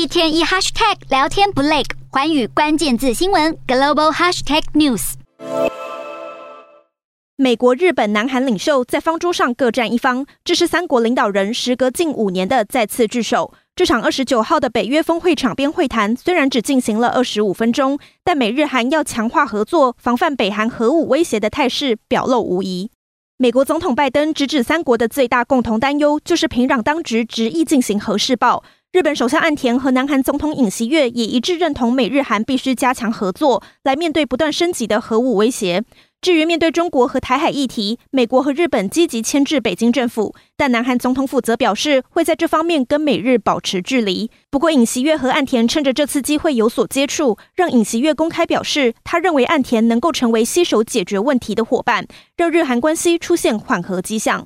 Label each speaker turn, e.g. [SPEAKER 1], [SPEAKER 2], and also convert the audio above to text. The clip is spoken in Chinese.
[SPEAKER 1] 一天一 hashtag 聊天不累，寰宇关键字新闻 global hashtag news。
[SPEAKER 2] 美国、日本、南韩领袖在方桌上各占一方，这是三国领导人时隔近五年的再次聚首。这场二十九号的北约峰会场边会谈虽然只进行了二十五分钟，但美日韩要强化合作、防范北韩核武威胁的态势表露无遗。美国总统拜登直指三国的最大共同担忧就是平壤当局执意进行核试爆。日本首相岸田和南韩总统尹锡悦也一致认同美日韩必须加强合作，来面对不断升级的核武威胁。至于面对中国和台海议题，美国和日本积极牵制北京政府，但南韩总统府则表示会在这方面跟美日保持距离。不过，尹锡悦和岸田趁着这次机会有所接触，让尹锡悦公开表示，他认为岸田能够成为携手解决问题的伙伴，让日韩关系出现缓和迹象。